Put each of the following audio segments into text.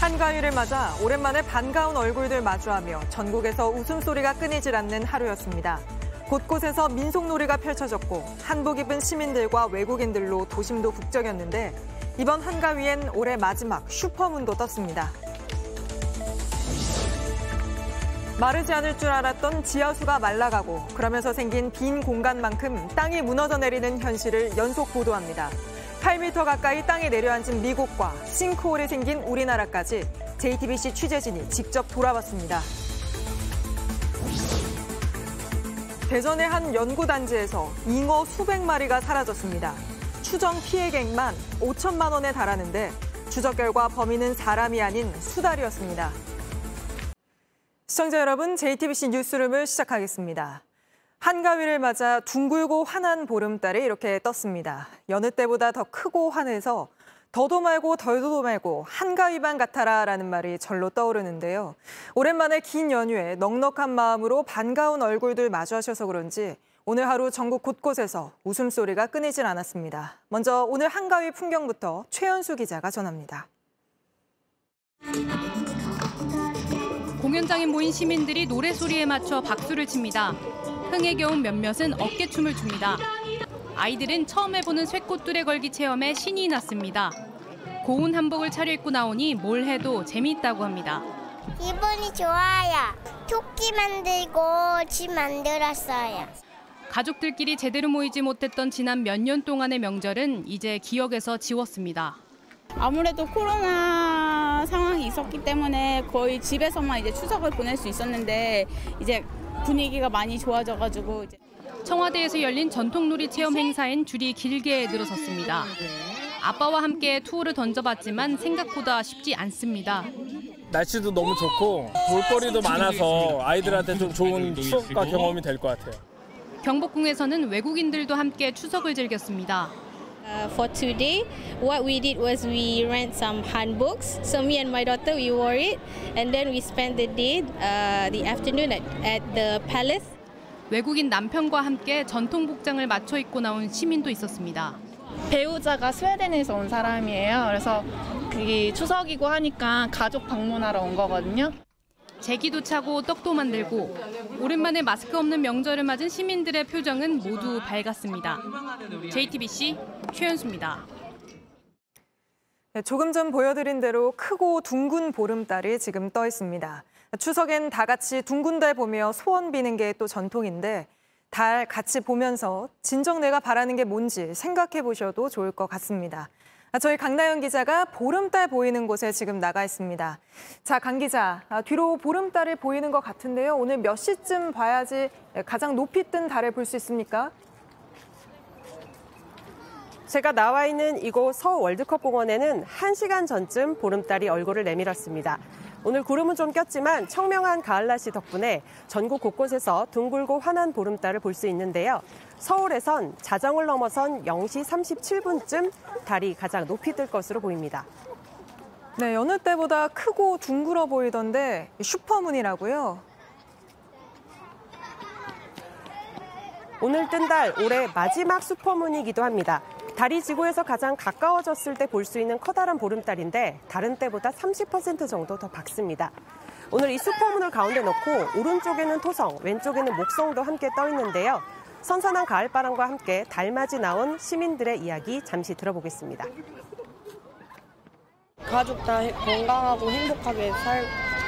한가위를 맞아 오랜만에 반가운 얼굴들 마주하며 전국에서 웃음소리가 끊이질 않는 하루였습니다. 곳곳에서 민속놀이가 펼쳐졌고 한복 입은 시민들과 외국인들로 도심도 북적였는데 이번 한가위엔 올해 마지막 슈퍼문도 떴습니다. 마르지 않을 줄 알았던 지하수가 말라가고 그러면서 생긴 빈 공간만큼 땅이 무너져 내리는 현실을 연속 보도합니다. 8m 가까이 땅에 내려앉은 미국과 싱크홀이 생긴 우리나라까지 JTBC 취재진이 직접 돌아봤습니다. 대전의 한 연구단지에서 잉어 수백 마리가 사라졌습니다. 추정 피해액만 5천만 원에 달하는데 추적 결과 범인은 사람이 아닌 수달이었습니다. 시청자 여러분, JTBC 뉴스룸을 시작하겠습니다. 한가위를 맞아 둥글고 환한 보름달이 이렇게 떴습니다. 여느 때보다 더 크고 환해서 더도 말고 덜도 말고 한가위만 같아라 라는 말이 절로 떠오르는데요. 오랜만에 긴 연휴에 넉넉한 마음으로 반가운 얼굴들 마주하셔서 그런지 오늘 하루 전국 곳곳에서 웃음소리가 끊이질 않았습니다. 먼저 오늘 한가위 풍경부터 최연수 기자가 전합니다. 공연장에 모인 시민들이 노래소리에 맞춰 박수를 칩니다. 흥에 겨운 몇몇은 어깨춤을 춥니다. 아이들은 처음 해보는 쇠꽃dur에 걸기 체험에 신이 났습니다. 고운 한복을 차려입고 나오니 뭘 해도 재미있다고 합니다. 기분이 좋아요. 토끼 만들고 집 만들었어요. 가족들끼리 제대로 모이지 못했던 지난 몇 년 동안의 명절은 이제 기억에서 지웠습니다. 아무래도 코로나 상황이 있었기 때문에 거의 집에서만 이제 추석을 보낼 수 있었는데 이제 분위기가 많이 좋아져가지고 이제 청와대에서 열린 전통놀이 체험 행사엔 줄이 길게 늘어섰습니다. 아빠와 함께 투어를 던져봤지만 생각보다 쉽지 않습니다. 날씨도 너무 좋고 볼거리도 많아서 아이들한테 좀 좋은 추억과 경험이 될 것 같아요. 경복궁에서는 외국인들도 함께 추석을 즐겼습니다. Uh, for today, what we did was we rent some hanboks. So me and my daughter we wore it, and then we spent the day, uh, the afternoon at, at the palace. 외국인 남편과 함께 전통 복장을 맞춰 입고 나온 시민도 있었습니다. 배우자가 스웨덴에서 온 사람이에요. 그래서 그게 추석이고 하니까 가족 방문하러 온 거거든요. 제기도 차고 떡도 만들고 오랜만에 마스크 없는 명절을 맞은 시민들의 표정은 모두 밝았습니다. JTBC 최현수입니다. 네, 조금 전 보여드린 대로 크고 둥근 보름달이 지금 떠 있습니다. 추석엔 다 같이 둥근 달 보며 소원 비는 게 또 전통인데 달 같이 보면서 진정 내가 바라는 게 뭔지 생각해 보셔도 좋을 것 같습니다. 아, 저희 강나연 기자가 보름달 보이는 곳에 지금 나가 있습니다. 자, 강 기자, 아, 뒤로 보름달이 보이는 것 같은데요. 오늘 몇 시쯤 봐야지 가장 높이 뜬 달을 볼 수 있습니까? 제가 나와 있는 이곳 서울 월드컵 공원에는 1시간 전쯤 보름달이 얼굴을 내밀었습니다. 오늘 구름은 좀 꼈지만 청명한 가을 날씨 덕분에 전국 곳곳에서 둥글고 환한 보름달을 볼 수 있는데요. 서울에선 자정을 넘어선 0시 37분쯤 달이 가장 높이 뜰 것으로 보입니다. 네, 여느 때보다 크고 둥글어 보이던데 슈퍼문이라고요. 오늘 뜬 달 올해 마지막 슈퍼문이기도 합니다. 달이 지구에서 가장 가까워졌을 때 볼 수 있는 커다란 보름달인데 다른 때보다 30% 정도 더 밝습니다. 오늘 이 슈퍼문을 가운데 놓고 오른쪽에는 토성, 왼쪽에는 목성도 함께 떠 있는데요. 선선한 가을바람과 함께 달맞이 나온 시민들의 이야기 잠시 들어보겠습니다. 가족 다 건강하고 행복하게 살,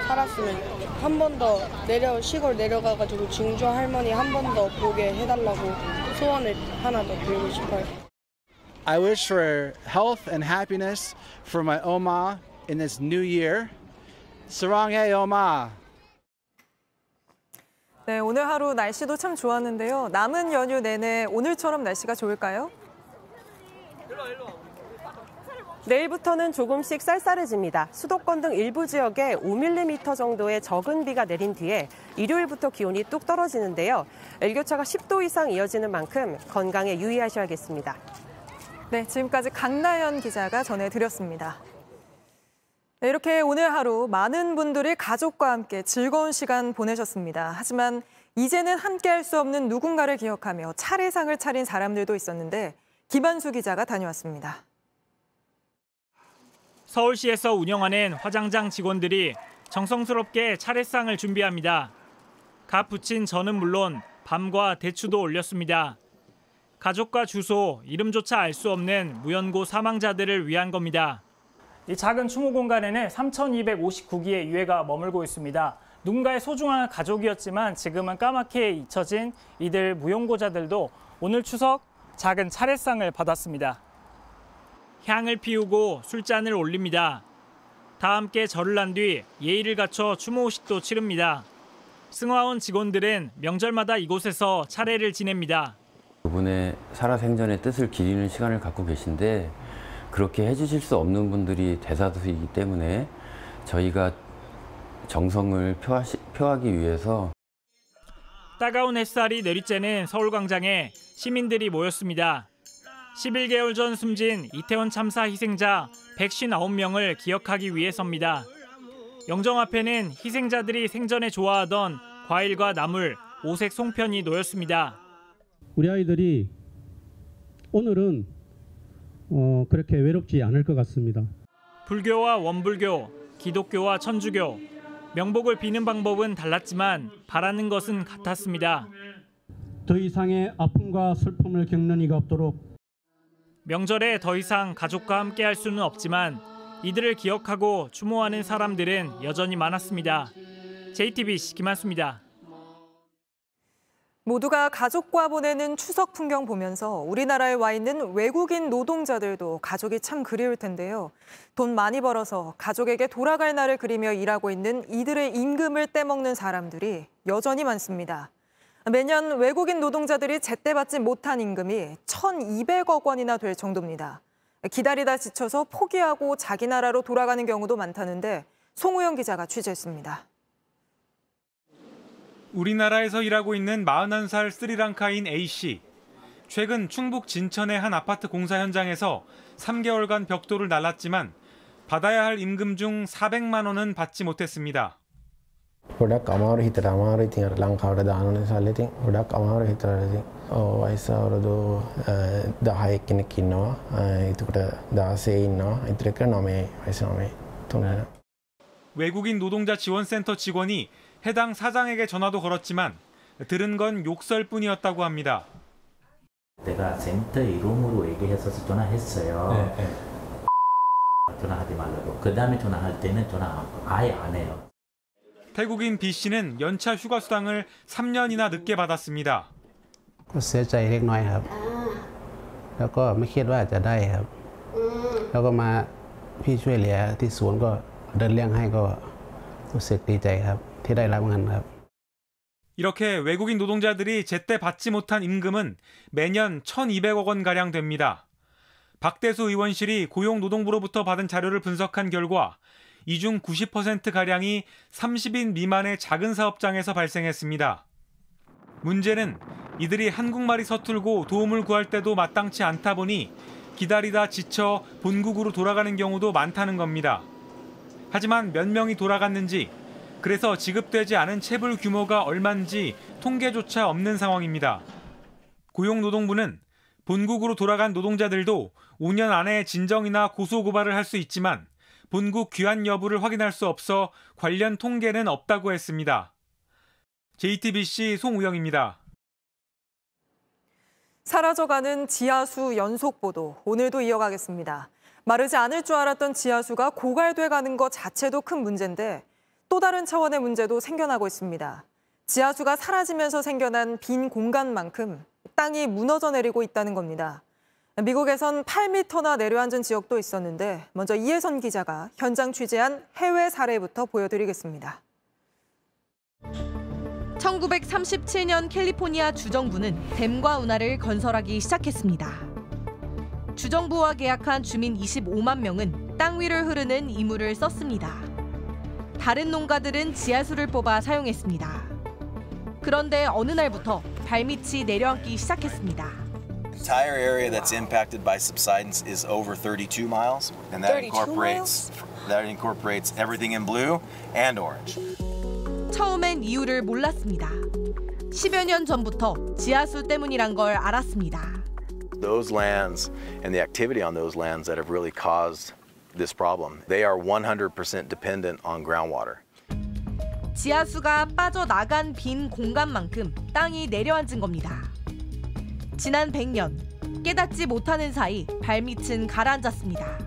살았으면 한 번 더 내려 시골 내려가가지고 증조 할머니 한 번 더 보게 해달라고 소원을 하나 더 빌고 싶어요. I wish for health and happiness for my Oma in this new year. 사랑해, Oma. 네, 오늘 하루 날씨도 참 좋았는데요. 남은 연휴 내내 오늘처럼 날씨가 좋을까요? 내일부터는 조금씩 쌀쌀해집니다. 수도권 등 일부 지역에 5mm 정도의 적은 비가 내린 뒤에 일요일부터 기온이 뚝 떨어지는데요. 일교차가 10도 이상 이어지는 만큼 건강에 유의하셔야겠습니다. 네, 지금까지 강나연 기자가 전해드렸습니다. 네, 이렇게 오늘 하루 많은 분들이 가족과 함께 즐거운 시간 보내셨습니다. 하지만 이제는 함께할 수 없는 누군가를 기억하며 차례상을 차린 사람들도 있었는데 김한수 기자가 다녀왔습니다. 서울시에서 운영하는 화장장 직원들이 정성스럽게 차례상을 준비합니다. 갓 붙인 전은 물론 밤과 대추도 올렸습니다. 가족과 주소, 이름조차 알 수 없는 무연고 사망자들을 위한 겁니다. 이 작은 추모 공간에는 3,259기의 유해가 머물고 있습니다. 누군가의 소중한 가족이었지만 지금은 까맣게 잊혀진 이들 무용고자들도 오늘 추석 작은 차례상을 받았습니다. 향을 피우고 술잔을 올립니다. 다 함께 절을 한 뒤 예의를 갖춰 추모식도 치릅니다. 승화원 직원들은 명절마다 이곳에서 차례를 지냅니다. 그분의 살아생전의 뜻을 기리는 시간을 갖고 계신데 그렇게 해주실 수 없는 분들이 대다수이기 때문에 저희가 정성을 표하시, 표하기 위해서 따가운 햇살이 내리쬐는 서울광장에 시민들이 모였습니다. 11개월 전 숨진 이태원 참사 희생자 159명을 기억하기 위해서입니다. 영정 앞에는 희생자들이 생전에 좋아하던 과일과 나물, 오색 송편이 놓였습니다. 우리 아이들이 오늘은 어, 그렇게 외롭지 않을 것 같습니다. 불교와 원불교, 기독교와 천주교, 명복을 비는 방법은 달랐지만 바라는 것은 같았습니다. 더 이상의 아픔과 슬픔을 겪는 이가 없도록 명절에 더 이상 가족과 함께 할 수는 없지만 이들을 기억하고 추모하는 사람들은 여전히 많았습니다. JTBC 김한수입니다. 모두가 가족과 보내는 추석 풍경 보면서 우리나라에 와 있는 외국인 노동자들도 가족이 참 그리울 텐데요. 돈 많이 벌어서 가족에게 돌아갈 날을 그리며 일하고 있는 이들의 임금을 떼먹는 사람들이 여전히 많습니다. 매년 외국인 노동자들이 제때 받지 못한 임금이 1,200억 원이나 될 정도입니다. 기다리다 지쳐서 포기하고 자기 나라로 돌아가는 경우도 많다는데 송우영 기자가 취재했습니다. 우리나라에서 일하고 있는 41살 스리랑카인 A씨. 최근 충북 진천의 한 아파트 공사 현장에서 3개월간 벽돌을 날랐지만 받아야 할 임금 중 400만 원은 받지 못했습니다. ගොඩක් අමාරු හිතට අමාරු ඉතින් ලංකාවට දාන නිසා ඉතින් ගොඩක් අමාරු හිතට ඉතින් වයස අවුරුදු 10 කෙනෙක් ඉන්නවා එතකොට 16 ඉන්නවා ඉතින් එක 9 වයස 9 තුනන 외국인 노동자 지원센터 직원이 해당 사장에게 전화도 걸었지만 들은 건 욕설뿐이었다고 합니다. 내가 센터 이름으로 얘기해서 전화했어요. 네, 네. 전화하지 말라고. 그 다음에 전화할 때는 전화 아예 안 해요. 태국인 B 씨는 연차 휴가 수당을 3년이나 늦게 받았습니다. ก็เสียใจเล็กน้อยครับ แล้วก็ไม่คิดว่าจะได้ครับ แล้วก็มาพี่ช่วยเหลือที่ศูนย์ก็เดินเรื่องให้ก็รู้สึกดีใจครับ ที่ได้รับเงินครับ 이렇게 외국인 노동자들이 제때 받지 못한 임금은 매년 1,200억 원 가량 됩니다. 박대수 의원실이 고용노동부로부터 받은 자료를 분석한 결과 이 중 90% 가량이 30인 미만의 작은 사업장에서 발생했습니다. 문제는 이들이 한국말이 서툴고 도움을 구할 때도 마땅치 않다 보니 기다리다 지쳐 본국으로 돌아가는 경우도 많다는 겁니다. 하지만 몇 명이 돌아갔는지 그래서 지급되지 않은 체불 규모가 얼만지 통계조차 없는 상황입니다. 고용노동부는 본국으로 돌아간 노동자들도 5년 안에 진정이나 고소고발을 할 수 있지만 본국 귀환 여부를 확인할 수 없어 관련 통계는 없다고 했습니다. JTBC 송우영입니다. 사라져가는 지하수 연속 보도 오늘도 이어가겠습니다. 마르지 않을 줄 알았던 지하수가 고갈돼 가는 것 자체도 큰 문제인데 또 다른 차원의 문제도 생겨나고 있습니다. 지하수가 사라지면서 생겨난 빈 공간만큼 땅이 무너져 내리고 있다는 겁니다. 미국에선 8m나 내려앉은 지역도 있었는데 먼저 이혜선 기자가 현장 취재한 해외 사례부터 보여드리겠습니다. 1937년 캘리포니아 주정부는 댐과 운하를 건설하기 시작했습니다. 주정부와 계약한 주민 25만 명은 땅 위를 흐르는 이물을 썼습니다. 다른 농가들은 지하수를 뽑아 사용했습니다. 그런데 어느 날부터 발밑이 내려앉기 시작했습니다. entire area that's impacted by subsidence is over 32 miles, and that 32 incorporates that incorporates everything in blue and orange. 처음엔 이유를 몰랐습니다. 10여 년 전부터 지하수 때문이란 걸 알았습니다. Those lands and the activity on those lands that have really caused this problem. They are 100% dependent on groundwater. 지하수가 빠져나간 빈 공간만큼 땅이 내려앉은 겁니다. 지난 100년 깨닫지 못하는 사이 발밑은 가라앉았습니다.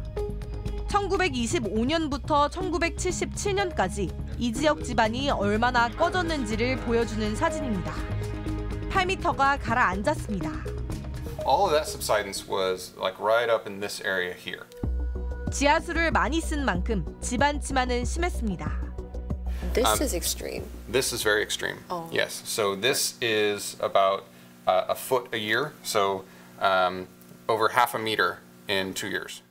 1925년부터 1977년까지 이 지역 집안이 얼마나 꺼졌는지를 보여주는 사진입니다. 8m가 가라앉았습니다. All of that subsidence was like right up in this area here. 지하수를 많이 쓴 만큼 집안 침하는 심했습니다. Um, is extreme. This is very extreme. Oh. Yes. So this is about uh, a foot a year. So um, over half a meter in two years.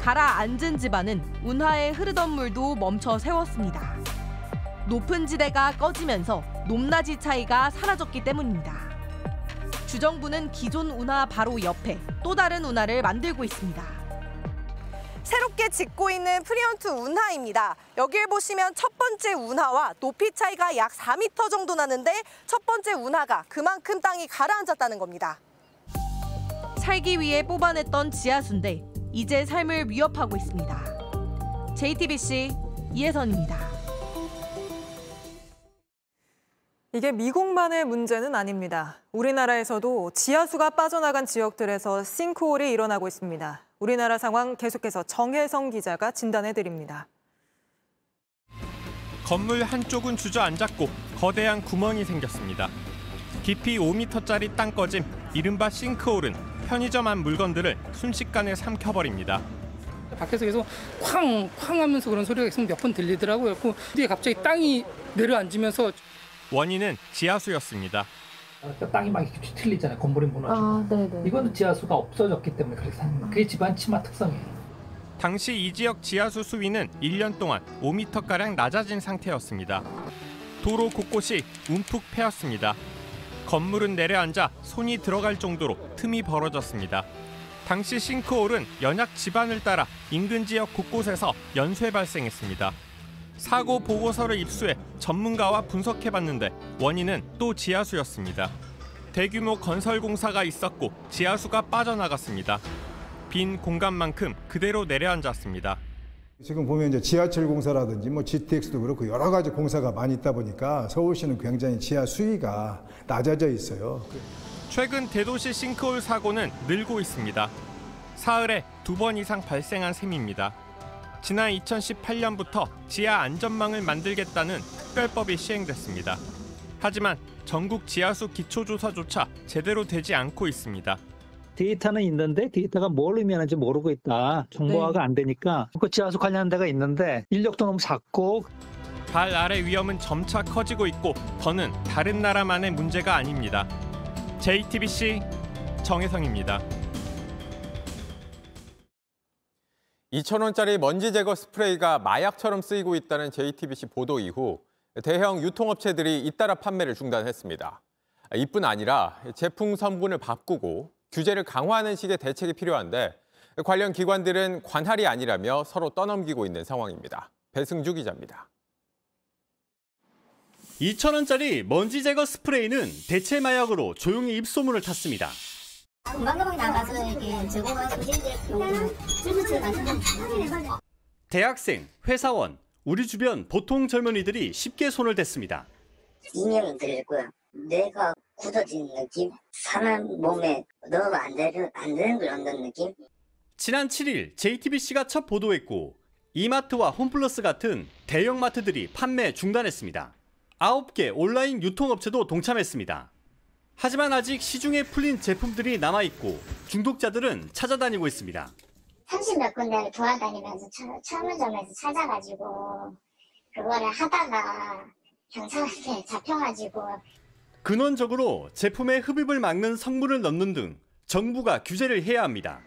가라앉은 집안은 운하에 흐르던 물도 멈춰 세웠습니다. 높은 지대가 꺼지면서 높낮이 차이가 사라졌기 때문입니다. 주정부는 기존 운하 바로 옆에 또 다른 운하를 만들고 있습니다. 새롭게 짓고 있는 프리언트 운하입니다. 여길 보시면 첫 번째 운하와 높이 차이가 약 4m 정도 나는데 첫 번째 운하가 그만큼 땅이 가라앉았다는 겁니다. 살기 위해 뽑아냈던 지하수인데 이제 삶을 위협하고 있습니다. JTBC 이혜선입니다. 이게 미국만의 문제는 아닙니다. 우리나라에서도 지하수가 빠져나간 지역들에서 싱크홀이 일어나고 있습니다. 우리나라 상황 계속해서 정혜성 기자가 진단해 드립니다. 건물 한쪽은 주저앉았고 거대한 구멍이 생겼습니다. 깊이 5m짜리 땅꺼짐, 이른바 싱크홀은 편의점 안 물건들을 순식간에 삼켜버립니다. 밖에서 계속 쾅 쾅 하면서 그런 소리가 계속 몇 번 들리더라고요. 그 뒤에 갑자기 땅이 내려앉으면서 원인은 지하수였습니다. 그러니까 땅이 막 이렇게 뒤틀리잖아요. 건물이 무너지고. 이거는 지하수가 없어졌기 때문에 그렇게 생긴 거예요. 그게 집안 침하 특성이에요. 당시 이 지역 지하수 수위는 1년 동안 5m가량 낮아진 상태였습니다. 도로 곳곳이 움푹 패였습니다. 건물은 내려앉아 손이 들어갈 정도로 틈이 벌어졌습니다. 당시 싱크홀은 연약 지반을 따라 인근 지역 곳곳에서 연쇄 발생했습니다. 사고 보고서를 입수해 전문가와 분석해봤는데 원인은 또 지하수였습니다. 대규모 건설 공사가 있었고 지하수가 빠져나갔습니다. 빈 공간만큼 그대로 내려앉았습니다. 지금 보면 이제 지하철 공사라든지 뭐 GTX도 그렇고 여러 가지 공사가 많이 있다 보니까 서울시는 굉장히 지하 수위가 낮아져 있어요. 최근 대도시 싱크홀 사고는 늘고 있습니다. 사흘에 두 번 이상 발생한 셈입니다. 지난 2018년부터 지하 안전망을 만들겠다는 특별법이 시행됐습니다. 하지만 전국 지하수 기초조사조차 제대로 되지 않고 있습니다. 데이터는 있는데 데이터가 뭘 의미하는지 모르고 있다. 정보화가 안 되니까 그 지하수 관련한 데가 있는데 인력도 너무 작고 발 아래 위험은 점차 커지고 있고 더는 다른 나라만의 문제가 아닙니다. JTBC 정혜성입니다. 2,000원짜리 먼지 제거 스프레이가 마약처럼 쓰이고 있다는 JTBC 보도 이후 대형 유통업체들이 잇따라 판매를 중단했습니다. 이뿐 아니라 제품 성분을 바꾸고 규제를 강화하는 식의 대책이 필요한데 관련 기관들은 관할이 아니라며 서로 떠넘기고 있는 상황입니다. 배승주 기자입니다. 2,000원짜리 먼지 제거 스프레이는 대체 마약으로 조용히 입소문을 탔습니다. 나가서 이렇게 쓸쓸 대학생, 회사원, 우리 주변 보통 젊은이들이 쉽게 손을 댔습니다. 인형이 들고요. 뇌가 굳어진 느낌? 사람 몸에 넣으면 안 되는, 안 되는 걸 얻는 느낌? 지난 7일 JTBC가 첫 보도했고 이마트와 홈플러스 같은 대형 마트들이 판매 중단했습니다. 9개 온라인 유통업체도 동참했습니다. 하지만 아직 시중에 풀린 제품들이 남아있고 중독자들은 찾아다니고 있습니다. 30몇 군데를 돌아다니면서 차- 철물점에서 찾아가지고 그거를 하다가 경찰한테 잡혀가지고 근원적으로 제품의 흡입을 막는 성분을 넣는 등 정부가 규제를 해야 합니다.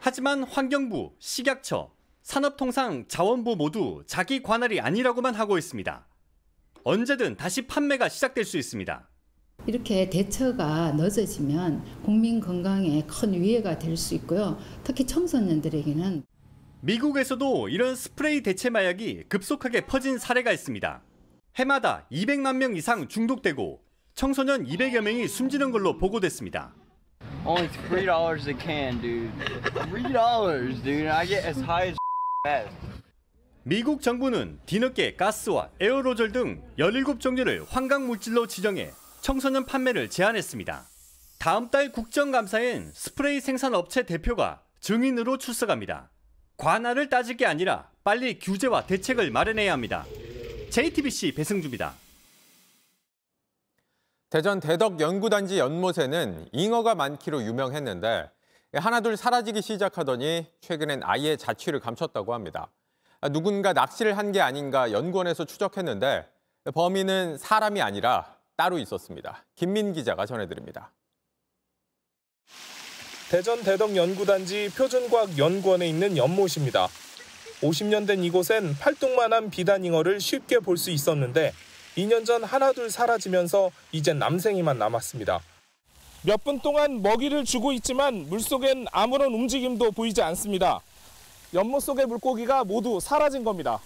하지만 환경부, 식약처, 산업통상 자원부 모두 자기 관할이 아니라고만 하고 있습니다. 언제든 다시 판매가 시작될 수 있습니다. 이렇게 대처가 늦어지면 국민 건강에 큰 위해가 될 수 있고요. 특히 청소년들에게는 미국에서도 이런 스프레이 대체 마약이 급속하게 퍼진 사례가 있습니다. 해마다 200만 명 이상 중독되고 청소년 200여 명이 숨지는 걸로 보고됐습니다. Only three dollars a can, dude. Three dollars, dude. I get as high as 미국 정부는 뒤늦게 가스와 에어로졸 등 17종류를 환각 물질로 지정해 청소년 판매를 제한했습니다. 다음 달 국정감사엔 스프레이 생산 업체 대표가 증인으로 출석합니다. 관할을 따질 게 아니라 빨리 규제와 대책을 마련해야 합니다. JTBC 배승주입니다. 대전 대덕 연구단지 연못에는 잉어가 많기로 유명했는데 하나둘 사라지기 시작하더니 최근엔 아예 자취를 감췄다고 합니다. 누군가 낚시를 한 게 아닌가 연구원에서 추적했는데 범인은 사람이 아니라 따로 있었습니다. 김민 기자가 전해드립니다. 대전 대덕 연구단지 표준과학 연구원에 있는 연못입니다. 50년 된 이곳엔 팔뚝만한 비단잉어를 쉽게 볼 수 있었는데 2년 전 하나둘 사라지면서 이젠 남생이만 남았습니다. 몇 분 동안 먹이를 주고 있지만 물속엔 아무런 움직임도 보이지 않습니다. 연못 속의 물고기가 모두 사라진 겁니다.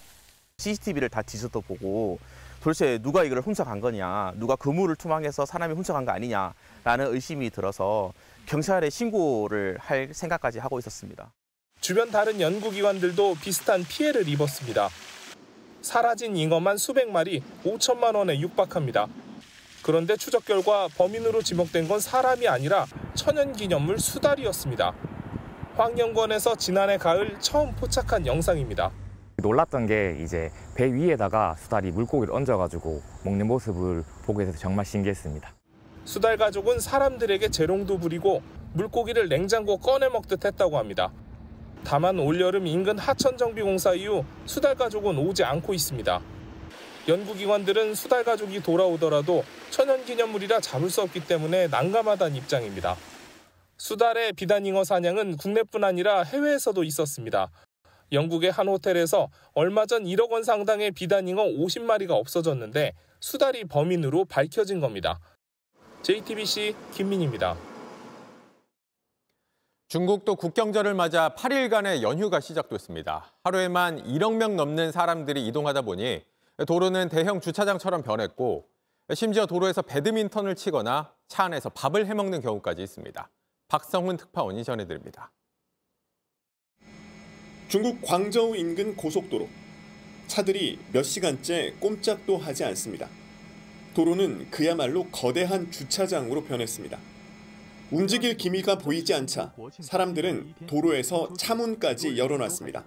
CCTV를 다 뒤져도 보고 도대체 누가 이걸 훔쳐간 거냐, 누가 그물을 투망해서 사람이 훔쳐간 거 아니냐라는 의심이 들어서 경찰에 신고를 할 생각까지 하고 있었습니다. 주변 다른 연구기관들도 비슷한 피해를 입었습니다. 사라진 잉어만 수백 마리 5천만 원에 육박합니다. 그런데 추적 결과 범인으로 지목된 건 사람이 아니라 천연기념물 수달이었습니다. 환경원에서 지난해 가을 처음 포착한 영상입니다. 놀랐던 게 이제 배 위에다가 수달이 물고기를 얹어가지고 먹는 모습을 보게 돼서 정말 신기했습니다. 수달 가족은 사람들에게 재롱도 부리고 물고기를 냉장고 꺼내 먹듯 했다고 합니다. 다만 올여름 인근 하천정비공사 이후 수달 가족은 오지 않고 있습니다. 연구기관들은 수달 가족이 돌아오더라도 천연기념물이라 잡을 수 없기 때문에 난감하다는 입장입니다. 수달의 비단잉어 사냥은 국내뿐 아니라 해외에서도 있었습니다. 영국의 한 호텔에서 얼마 전 1억 원 상당의 비단잉어 50마리가 없어졌는데 수달이 범인으로 밝혀진 겁니다. JTBC 김민입니다. 중국도 국경절을 맞아 8일간의 연휴가 시작됐습니다. 하루에만 1억 명 넘는 사람들이 이동하다 보니 도로는 대형 주차장처럼 변했고 심지어 도로에서 배드민턴을 치거나 차 안에서 밥을 해먹는 경우까지 있습니다. 박성훈 특파원이 전해드립니다. 중국 광저우 인근 고속도로. 차들이 몇 시간째 꼼짝도 하지 않습니다. 도로는 그야말로 거대한 주차장으로 변했습니다. 움직일 기미가 보이지 않자 사람들은 도로에서 차문까지 열어놨습니다.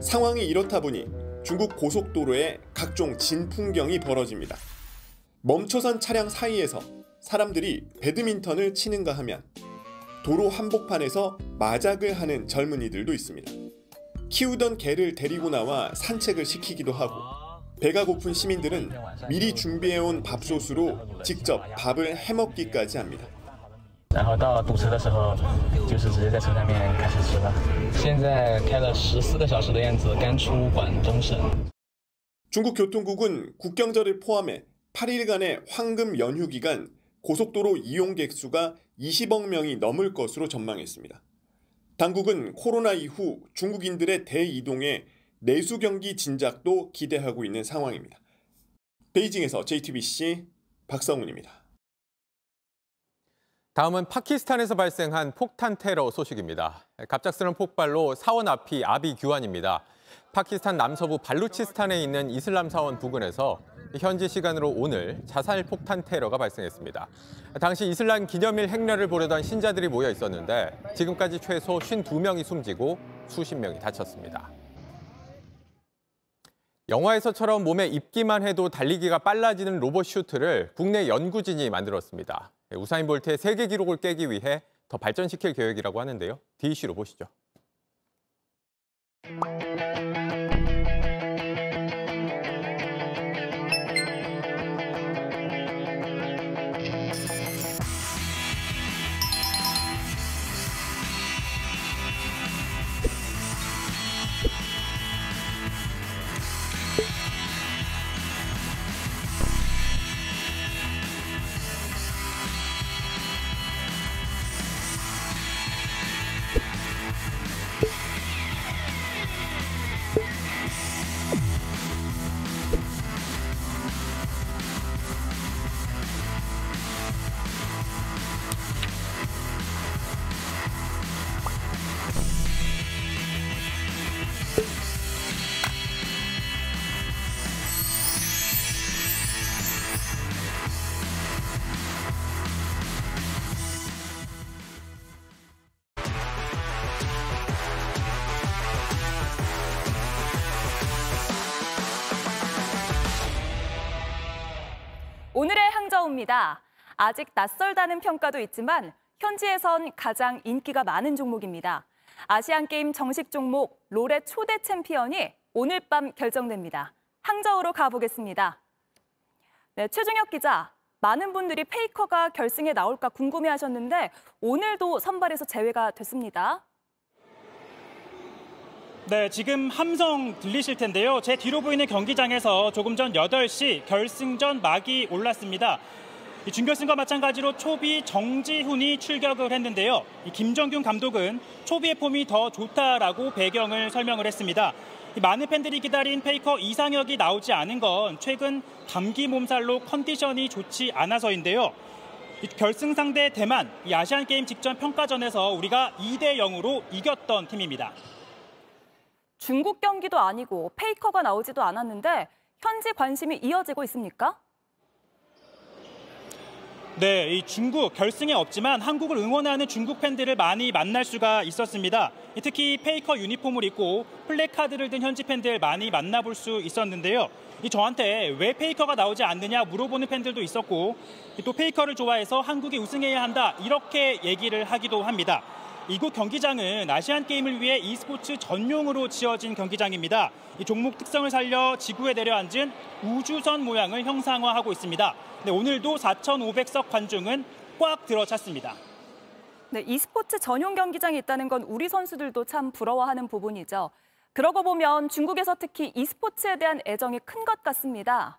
상황이 이렇다 보니 중국 고속도로에 각종 진풍경이 벌어집니다. 멈춰선 차량 사이에서 사람들이 배드민턴을 치는가 하면 도로 한복판에서 마작을 하는 젊은이들도 있습니다. 키우던 개를 데리고 나와 산책을 시키기도 하고 배가 고픈 시민들은 미리 준비해온 밥솥으로 직접 밥을 해먹기까지 합니다. 然后到堵车的时候，就是直接在车上面开始吃了。现在开了十四个小时的样子，刚出广东省。 중국 교통국은 국경절을 포함해 8일간의 황금 연휴 기간 고속도로 이용객 수가 20억 명이 넘을 것으로 전망했습니다. 당국은 코로나 이후 중국인들의 대이동에 내수 경기 진작도 기대하고 있는 상황입니다. 베이징에서 JTBC 박성훈입니다. 다음은 파키스탄에서 발생한 폭탄 테러 소식입니다. 갑작스런 폭발로 사원 앞이 아비 규환입니다. 파키스탄 남서부 발루치스탄에 있는 이슬람 사원 부근에서 현지 시간으로 오늘 자살 폭탄 테러가 발생했습니다. 당시 이슬람 기념일 행렬을 보려던 신자들이 모여 있었는데 지금까지 최소 52명이 숨지고 수십 명이 다쳤습니다. 영화에서처럼 몸에 입기만 해도 달리기가 빨라지는 로봇 슈트를 국내 연구진이 만들었습니다. 우사인 볼트의 세계 기록을 깨기 위해 더 발전시킬 계획이라고 하는데요. DC로 보시죠. 항저우입니다. 아직 낯설다는 평가도 있지만 현지에선 가장 인기가 많은 종목입니다. 아시안게임 정식 종목 롤의 초대 챔피언이 오늘 밤 결정됩니다. 항저우로 가보겠습니다. 네, 최종혁 기자. 많은 분들이 페이커가 결승에 나올까 궁금해하셨는데 오늘도 선발에서 제외가 됐습니다. 네, 지금 함성 들리실 텐데요. 제 뒤로 보이는 경기장에서 조금 전 8시 결승전 막이 올랐습니다. 이 준결승과 마찬가지로 초비 정지훈이 출격을 했는데요. 이 김정균 감독은 초비의 폼이 더 좋다라고 배경을 설명을 했습니다. 많은 팬들이 기다린 페이커 이상혁이 나오지 않은 건 최근 감기 몸살로 컨디션이 좋지 않아서인데요. 결승 상대 대만 이 아시안 게임 직전 평가전에서 우리가 2대 0으로 이겼던 팀입니다. 중국 경기도 아니고 페이커가 나오지도 않았는데 현지 관심이 이어지고 있습니까? 네, 이 중국 결승에 없지만 한국을 응원하는 중국 팬들을 많이 만날 수가 있었습니다. 특히 페이커 유니폼을 입고 플래카드를 든 현지 팬들 많이 만나볼 수 있었는데요. 이 저한테 왜 페이커가 나오지 않느냐 물어보는 팬들도 있었고 또 페이커를 좋아해서 한국이 우승해야 한다 이렇게 얘기를 하기도 합니다. 이곳 경기장은 아시안 게임을 위해 e스포츠 전용으로 지어진 경기장입니다. 이 종목 특성을 살려 지구에 내려앉은 우주선 모양을 형상화하고 있습니다. 네, 오늘도 4,500석 관중은 꽉 들어찼습니다. 네, e스포츠 전용 경기장이 있다는 건 우리 선수들도 참 부러워하는 부분이죠. 그러고 보면 중국에서 특히 e스포츠에 대한 애정이 큰 것 같습니다.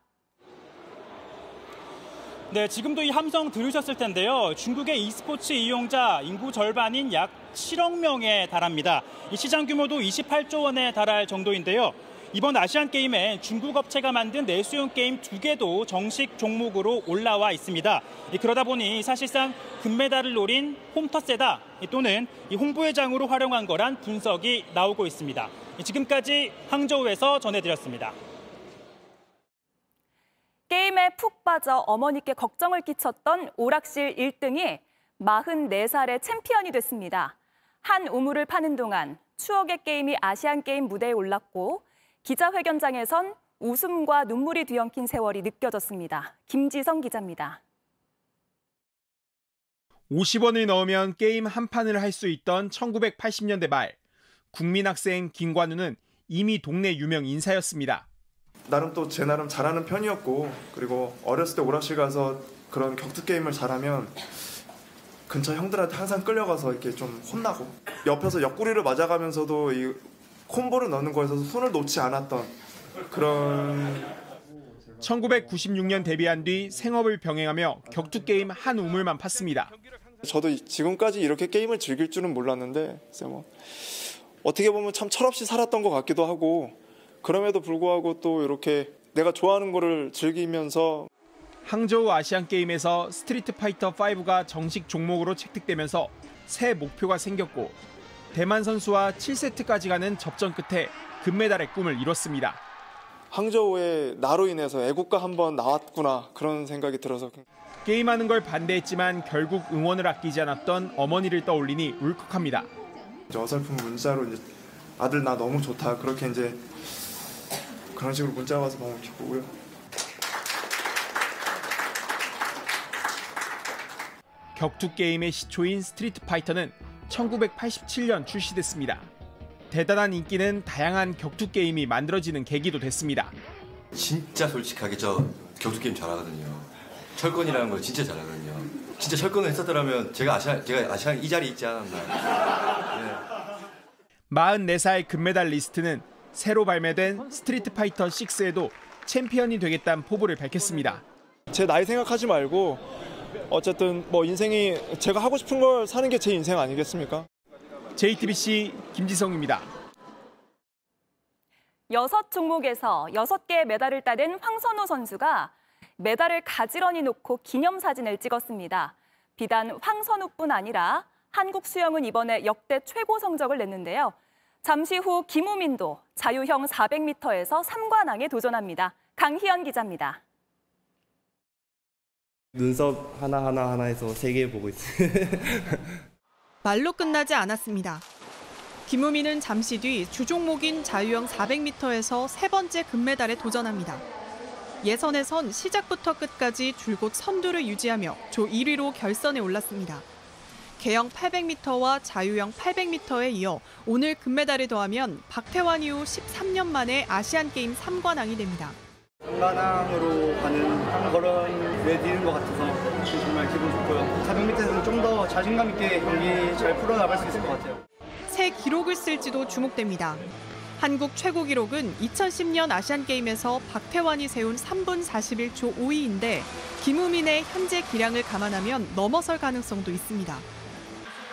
네, 지금도 이 함성 들으셨을 텐데요. 중국의 e스포츠 이용자 인구 절반인 약 7억 명에 달합니다. 이 시장 규모도 28조 원에 달할 정도인데요. 이번 아시안 게임에 중국 업체가 만든 내수용 게임 두 개도 정식 종목으로 올라와 있습니다. 그러다 보니 사실상 금메달을 노린 홈터세다 또는 이 홍보회장으로 활용한 거란 분석이 나오고 있습니다. 지금까지 항저우에서 전해드렸습니다. 게임에 푹 빠져 어머니께 걱정을 끼쳤던 오락실 1등이 44살의 챔피언이 됐습니다. 한 우물을 파는 동안 추억의 게임이 아시안게임 무대에 올랐고 기자회견장에선 웃음과 눈물이 뒤엉킨 세월이 느껴졌습니다. 김지성 기자입니다. 50원을 넣으면 게임 한 판을 할 수 있던 1980년대 말 국민학생 김관우는 이미 동네 유명 인사였습니다. 나름 또 제 나름 잘하는 편이었고 그리고 어렸을 때 오락실 가서 그런 격투 게임을 잘하면 근처 형들한테 항상 끌려가서 이렇게 좀 혼나고 옆에서 옆구리를 맞아가면서도 이 콤보를 넣는 거에서 손을 놓지 않았던 그런 1996년 데뷔한 뒤 생업을 병행하며 격투 게임 한 우물만 팠습니다. 저도 지금까지 이렇게 게임을 즐길 줄은 몰랐는데 뭐 어떻게 보면 참 철없이 살았던 것 같기도 하고 그럼에도 불구하고 또 이렇게 내가 좋아하는 거를 즐기면서 항저우 아시안 게임에서 스트리트 파이터 5가 정식 종목으로 채택되면서 새 목표가 생겼고 대만 선수와 7세트까지 가는 접전 끝에 금메달의 꿈을 이뤘습니다. 항저우에 나로 인해서 애국가 한번 나왔구나 그런 생각이 들어서 게임하는 걸 반대했지만 결국 응원을 아끼지 않았던 어머니를 떠올리니 울컥합니다. 어설픈 문자로 이제 아들 나 너무 좋다 그렇게 이제 그런 식으로 문자 와서 너무 기쁘고요. 격투 게임의 시초인 스트리트 파이터는 1987년 출시됐습니다. 대단한 인기는 다양한 격투 게임이 만들어지는 계기도 됐습니다. 진짜 솔직하게 저 격투 게임 잘하거든요. 철권이라는 걸 진짜 잘하거든요. 진짜 철권을 했었더라면 제가 아시아 제가 아시아 이 자리에 있지 않았나. 네. 44살 금메달리스트는 새로 발매된 스트리트 파이터 6에도 챔피언이 되겠다는 포부를 밝혔습니다. 제 나이 생각하지 말고 어쨌든 뭐 인생이 제가 하고 싶은 걸 사는 게 제 인생 아니겠습니까? JTBC 김지성입니다. 여섯 종목에서 여섯 개의 메달을 따낸 황선우 선수가 메달을 가지런히 놓고 기념사진을 찍었습니다. 비단 황선우뿐 아니라 한국 수영은 이번에 역대 최고 성적을 냈는데요. 잠시 후 김우민도 자유형 400m에서 3관왕에 도전합니다. 강희연 기자입니다. 눈썹 하나하나 하나에서 세 개 보고 있어요. 말로 끝나지 않았습니다. 김우민은 잠시 뒤 주종목인 자유형 400m에서 세 번째 금메달에 도전합니다. 예선에선 시작부터 끝까지 줄곧 선두를 유지하며 조 1위로 결선에 올랐습니다. 계영 800m와 자유형 800m에 이어 오늘 금메달을 더하면 박태환 이후 13년 만에 아시안게임 3관왕이 됩니다. 한 과정으로 가는 그런 레이스인 것 같아서 정말 기분 좋고요. 400m에서는 좀 더 자신감 있게 경기 잘 풀어나갈 수 있을 것 같아요. 새 기록을 쓸지도 주목됩니다. 한국 최고 기록은 2010년 아시안게임에서 박태환이 세운 3분 41초 5위인데 김우민의 현재 기량을 감안하면 넘어설 가능성도 있습니다.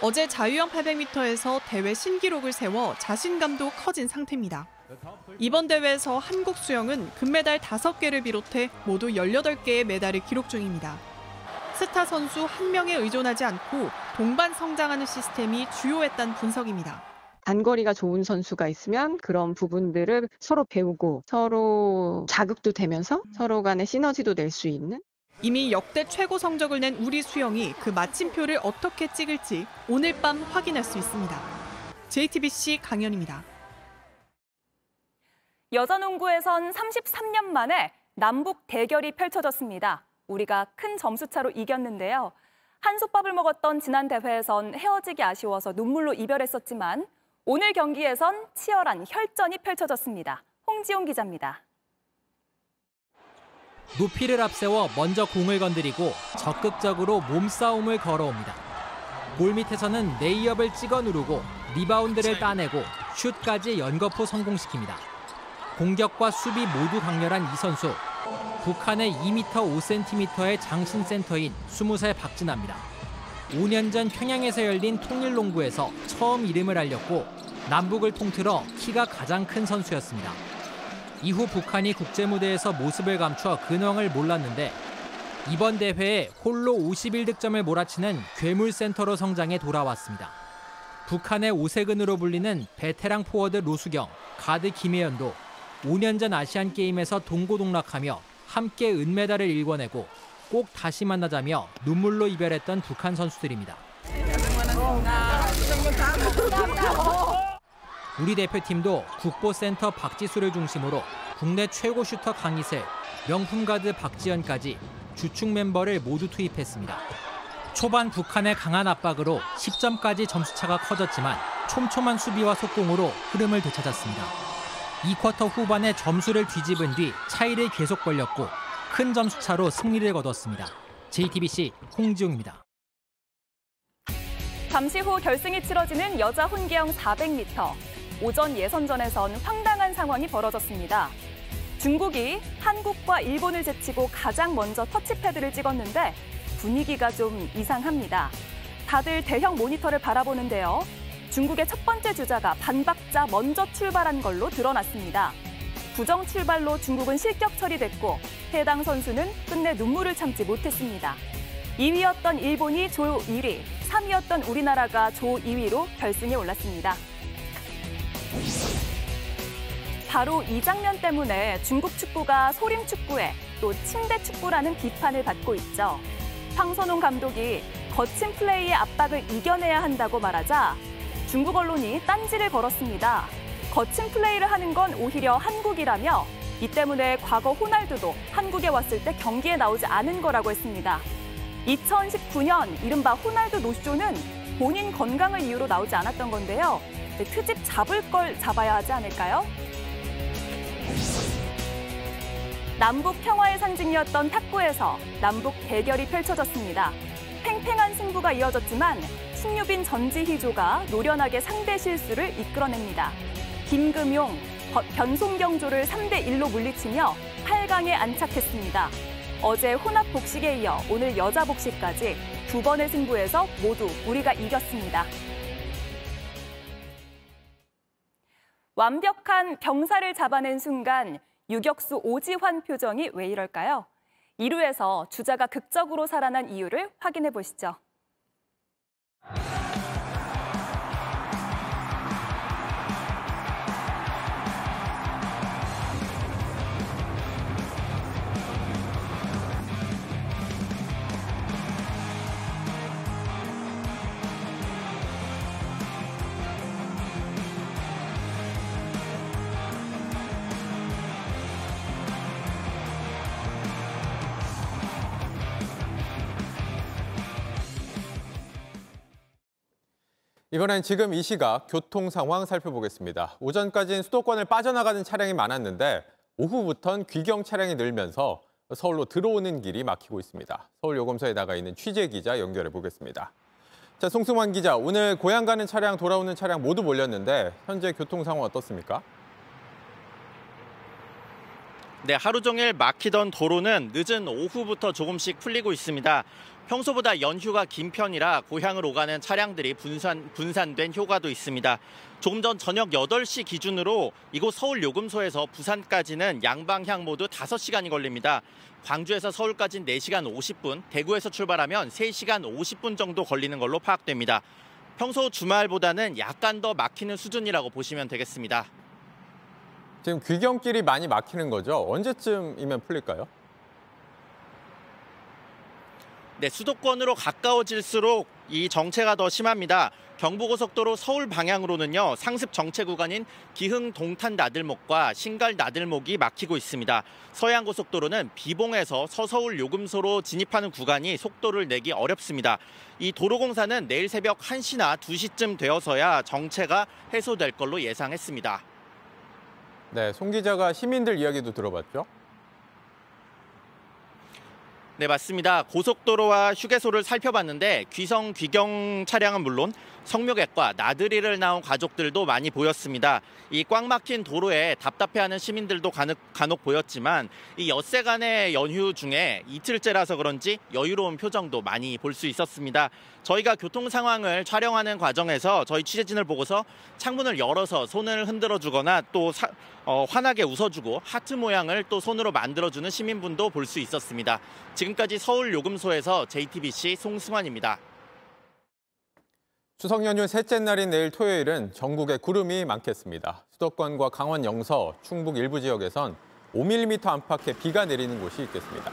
어제 자유형 800m에서 대회 신기록을 세워 자신감도 커진 상태입니다. 이번 대회에서 한국 수영은 금메달 5개를 비롯해 모두 18개의 메달을 기록 중입니다. 스타 선수 한 명에 의존하지 않고 동반 성장하는 시스템이 주요했다는 분석입니다. 단거리가 좋은 선수가 있으면 그런 부분들을 서로 배우고 서로 자극도 되면서 서로 간의 시너지도 낼 수 있는 이미 역대 최고 성적을 낸 우리 수영이 그 마침표를 어떻게 찍을지 오늘 밤 확인할 수 있습니다. JTBC 강연입니다. 여자농구에선 33년 만에 남북 대결이 펼쳐졌습니다. 우리가 큰 점수차로 이겼는데요. 한솥밥을 먹었던 지난 대회에선 헤어지기 아쉬워서 눈물로 이별했었지만 오늘 경기에선 치열한 혈전이 펼쳐졌습니다. 홍지용 기자입니다. 높이를 앞세워 먼저 공을 건드리고 적극적으로 몸싸움을 걸어옵니다. 골 밑에서는 레이업을 찍어 누르고 리바운드를 따내고 슛까지 연거푸 성공시킵니다. 공격과 수비 모두 강렬한 이 선수. 북한의 2m 5cm의 장신 센터인 20살 박진아입니다. 5년 전 평양에서 열린 통일농구에서 처음 이름을 알렸고 남북을 통틀어 키가 가장 큰 선수였습니다. 이후 북한이 국제무대에서 모습을 감춰 근황을 몰랐는데 이번 대회에 홀로 51득점을 몰아치는 괴물 센터로 성장해 돌아왔습니다. 북한의 오세근으로 불리는 베테랑 포워드 로숙영, 가드 김혜연도 5년 전 아시안 게임에서 동고동락하며 함께 은메달을 일궈내고 꼭 다시 만나자며 눈물로 이별했던 북한 선수들입니다. 우리 대표팀도 국보센터 박지수를 중심으로 국내 최고 슈터 강희슬, 명품 가드 박지현까지 주축 멤버를 모두 투입했습니다. 초반 북한의 강한 압박으로 10점까지 점수차가 커졌지만 촘촘한 수비와 속공으로 흐름을 되찾았습니다. 2쿼터 후반에 점수를 뒤집은 뒤 차이를 계속 벌렸고 큰 점수 차로 승리를 거뒀습니다. JTBC 홍지웅입니다. 잠시 후 결승이 치러지는 여자 혼계영 400m. 오전 예선전에선 황당한 상황이 벌어졌습니다. 중국이 한국과 일본을 제치고 가장 먼저 터치패드를 찍었는데 분위기가 좀 이상합니다. 다들 대형 모니터를 바라보는데요. 중국의 첫 번째 주자가 반박자 먼저 출발한 걸로 드러났습니다. 부정 출발로 중국은 실격 처리됐고 해당 선수는 끝내 눈물을 참지 못했습니다. 2위였던 일본이 조 1위, 3위였던 우리나라가 조 2위로 결승에 올랐습니다. 바로 이 장면 때문에 중국 축구가 소림 축구에 또 침대 축구라는 비판을 받고 있죠. 황선홍 감독이 거친 플레이의 압박을 이겨내야 한다고 말하자 중국 언론이 딴지를 걸었습니다. 거친 플레이를 하는 건 오히려 한국이라며 이 때문에 과거 호날두도 한국에 왔을 때 경기에 나오지 않은 거라고 했습니다. 2019년 이른바 호날두 노쇼는 본인 건강을 이유로 나오지 않았던 건데요. 트집 잡을 걸 잡아야 하지 않을까요? 남북 평화의 상징이었던 탁구에서 남북 대결이 펼쳐졌습니다. 팽팽한 승부가 이어졌지만 신유빈 전지희조가 노련하게 상대 실수를 이끌어냅니다. 김금용, 변송경조를 3대 1로 물리치며 8강에 안착했습니다. 어제 혼합 복식에 이어 오늘 여자 복식까지 두 번의 승부에서 모두 우리가 이겼습니다. 완벽한 병사를 잡아낸 순간 유격수 오지환 표정이 왜 이럴까요? 2루에서 주자가 극적으로 살아난 이유를 확인해 보시죠. you 이번엔 지금 이 시각 교통 상황 살펴보겠습니다. 오전까지는 수도권을 빠져나가는 차량이 많았는데 오후부턴 귀경 차량이 늘면서 서울로 들어오는 길이 막히고 있습니다. 서울요금소에 나가 있는 취재 기자 연결해 보겠습니다. 자, 송승환 기자, 오늘 고향 가는 차량, 돌아오는 차량 모두 몰렸는데 현재 교통 상황 어떻습니까? 네, 하루 종일 막히던 도로는 늦은 오후부터 조금씩 풀리고 있습니다. 평소보다 연휴가 긴 편이라 고향으로 가는 차량들이 분산, 분산된 효과도 있습니다. 조금 전 저녁 8시 기준으로 이곳 서울 요금소에서 부산까지는 양방향 모두 5시간이 걸립니다. 광주에서 서울까지는 4시간 50분, 대구에서 출발하면 3시간 50분 정도 걸리는 걸로 파악됩니다. 평소 주말보다는 약간 더 막히는 수준이라고 보시면 되겠습니다. 지금 귀경길이 많이 막히는 거죠? 언제쯤이면 풀릴까요? 네, 수도권으로 가까워질수록 이 정체가 더 심합니다. 경부고속도로 서울 방향으로는요 상습 정체 구간인 기흥 동탄 나들목과 신갈 나들목이 막히고 있습니다. 서해안고속도로는 비봉에서 서서울 요금소로 진입하는 구간이 속도를 내기 어렵습니다. 이 도로공사는 내일 새벽 1시나 2시쯤 되어서야 정체가 해소될 걸로 예상했습니다. 네, 송 기자가 시민들 이야기도 들어봤죠? 네, 맞습니다. 고속도로와 휴게소를 살펴봤는데 귀성 귀경 차량은 물론 성묘객과 나들이를 나온 가족들도 많이 보였습니다. 이 꽉 막힌 도로에 답답해하는 시민들도 간혹, 간혹 보였지만 이 엿새간의 연휴 중에 이틀째라서 그런지 여유로운 표정도 많이 볼 수 있었습니다. 저희가 교통 상황을 촬영하는 과정에서 저희 취재진을 보고서 창문을 열어서 손을 흔들어 주거나 또 사, 어, 환하게 웃어주고 하트 모양을 또 손으로 만들어주는 시민분도 볼 수 있었습니다. 지금까지 서울 요금소에서 JTBC 송승환입니다. 추석 연휴 셋째 날인 내일 토요일은 전국에 구름이 많겠습니다. 수도권과 강원 영서, 충북 일부 지역에선 5mm 안팎의 비가 내리는 곳이 있겠습니다.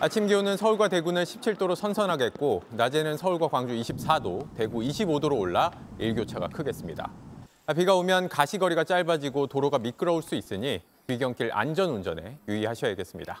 아침 기온은 서울과 대구는 17도로 선선하겠고 낮에는 서울과 광주 24도, 대구 25도로 올라 일교차가 크겠습니다. 비가 오면 가시거리가 짧아지고 도로가 미끄러울 수 있으니 귀경길 안전 운전에 유의하셔야겠습니다.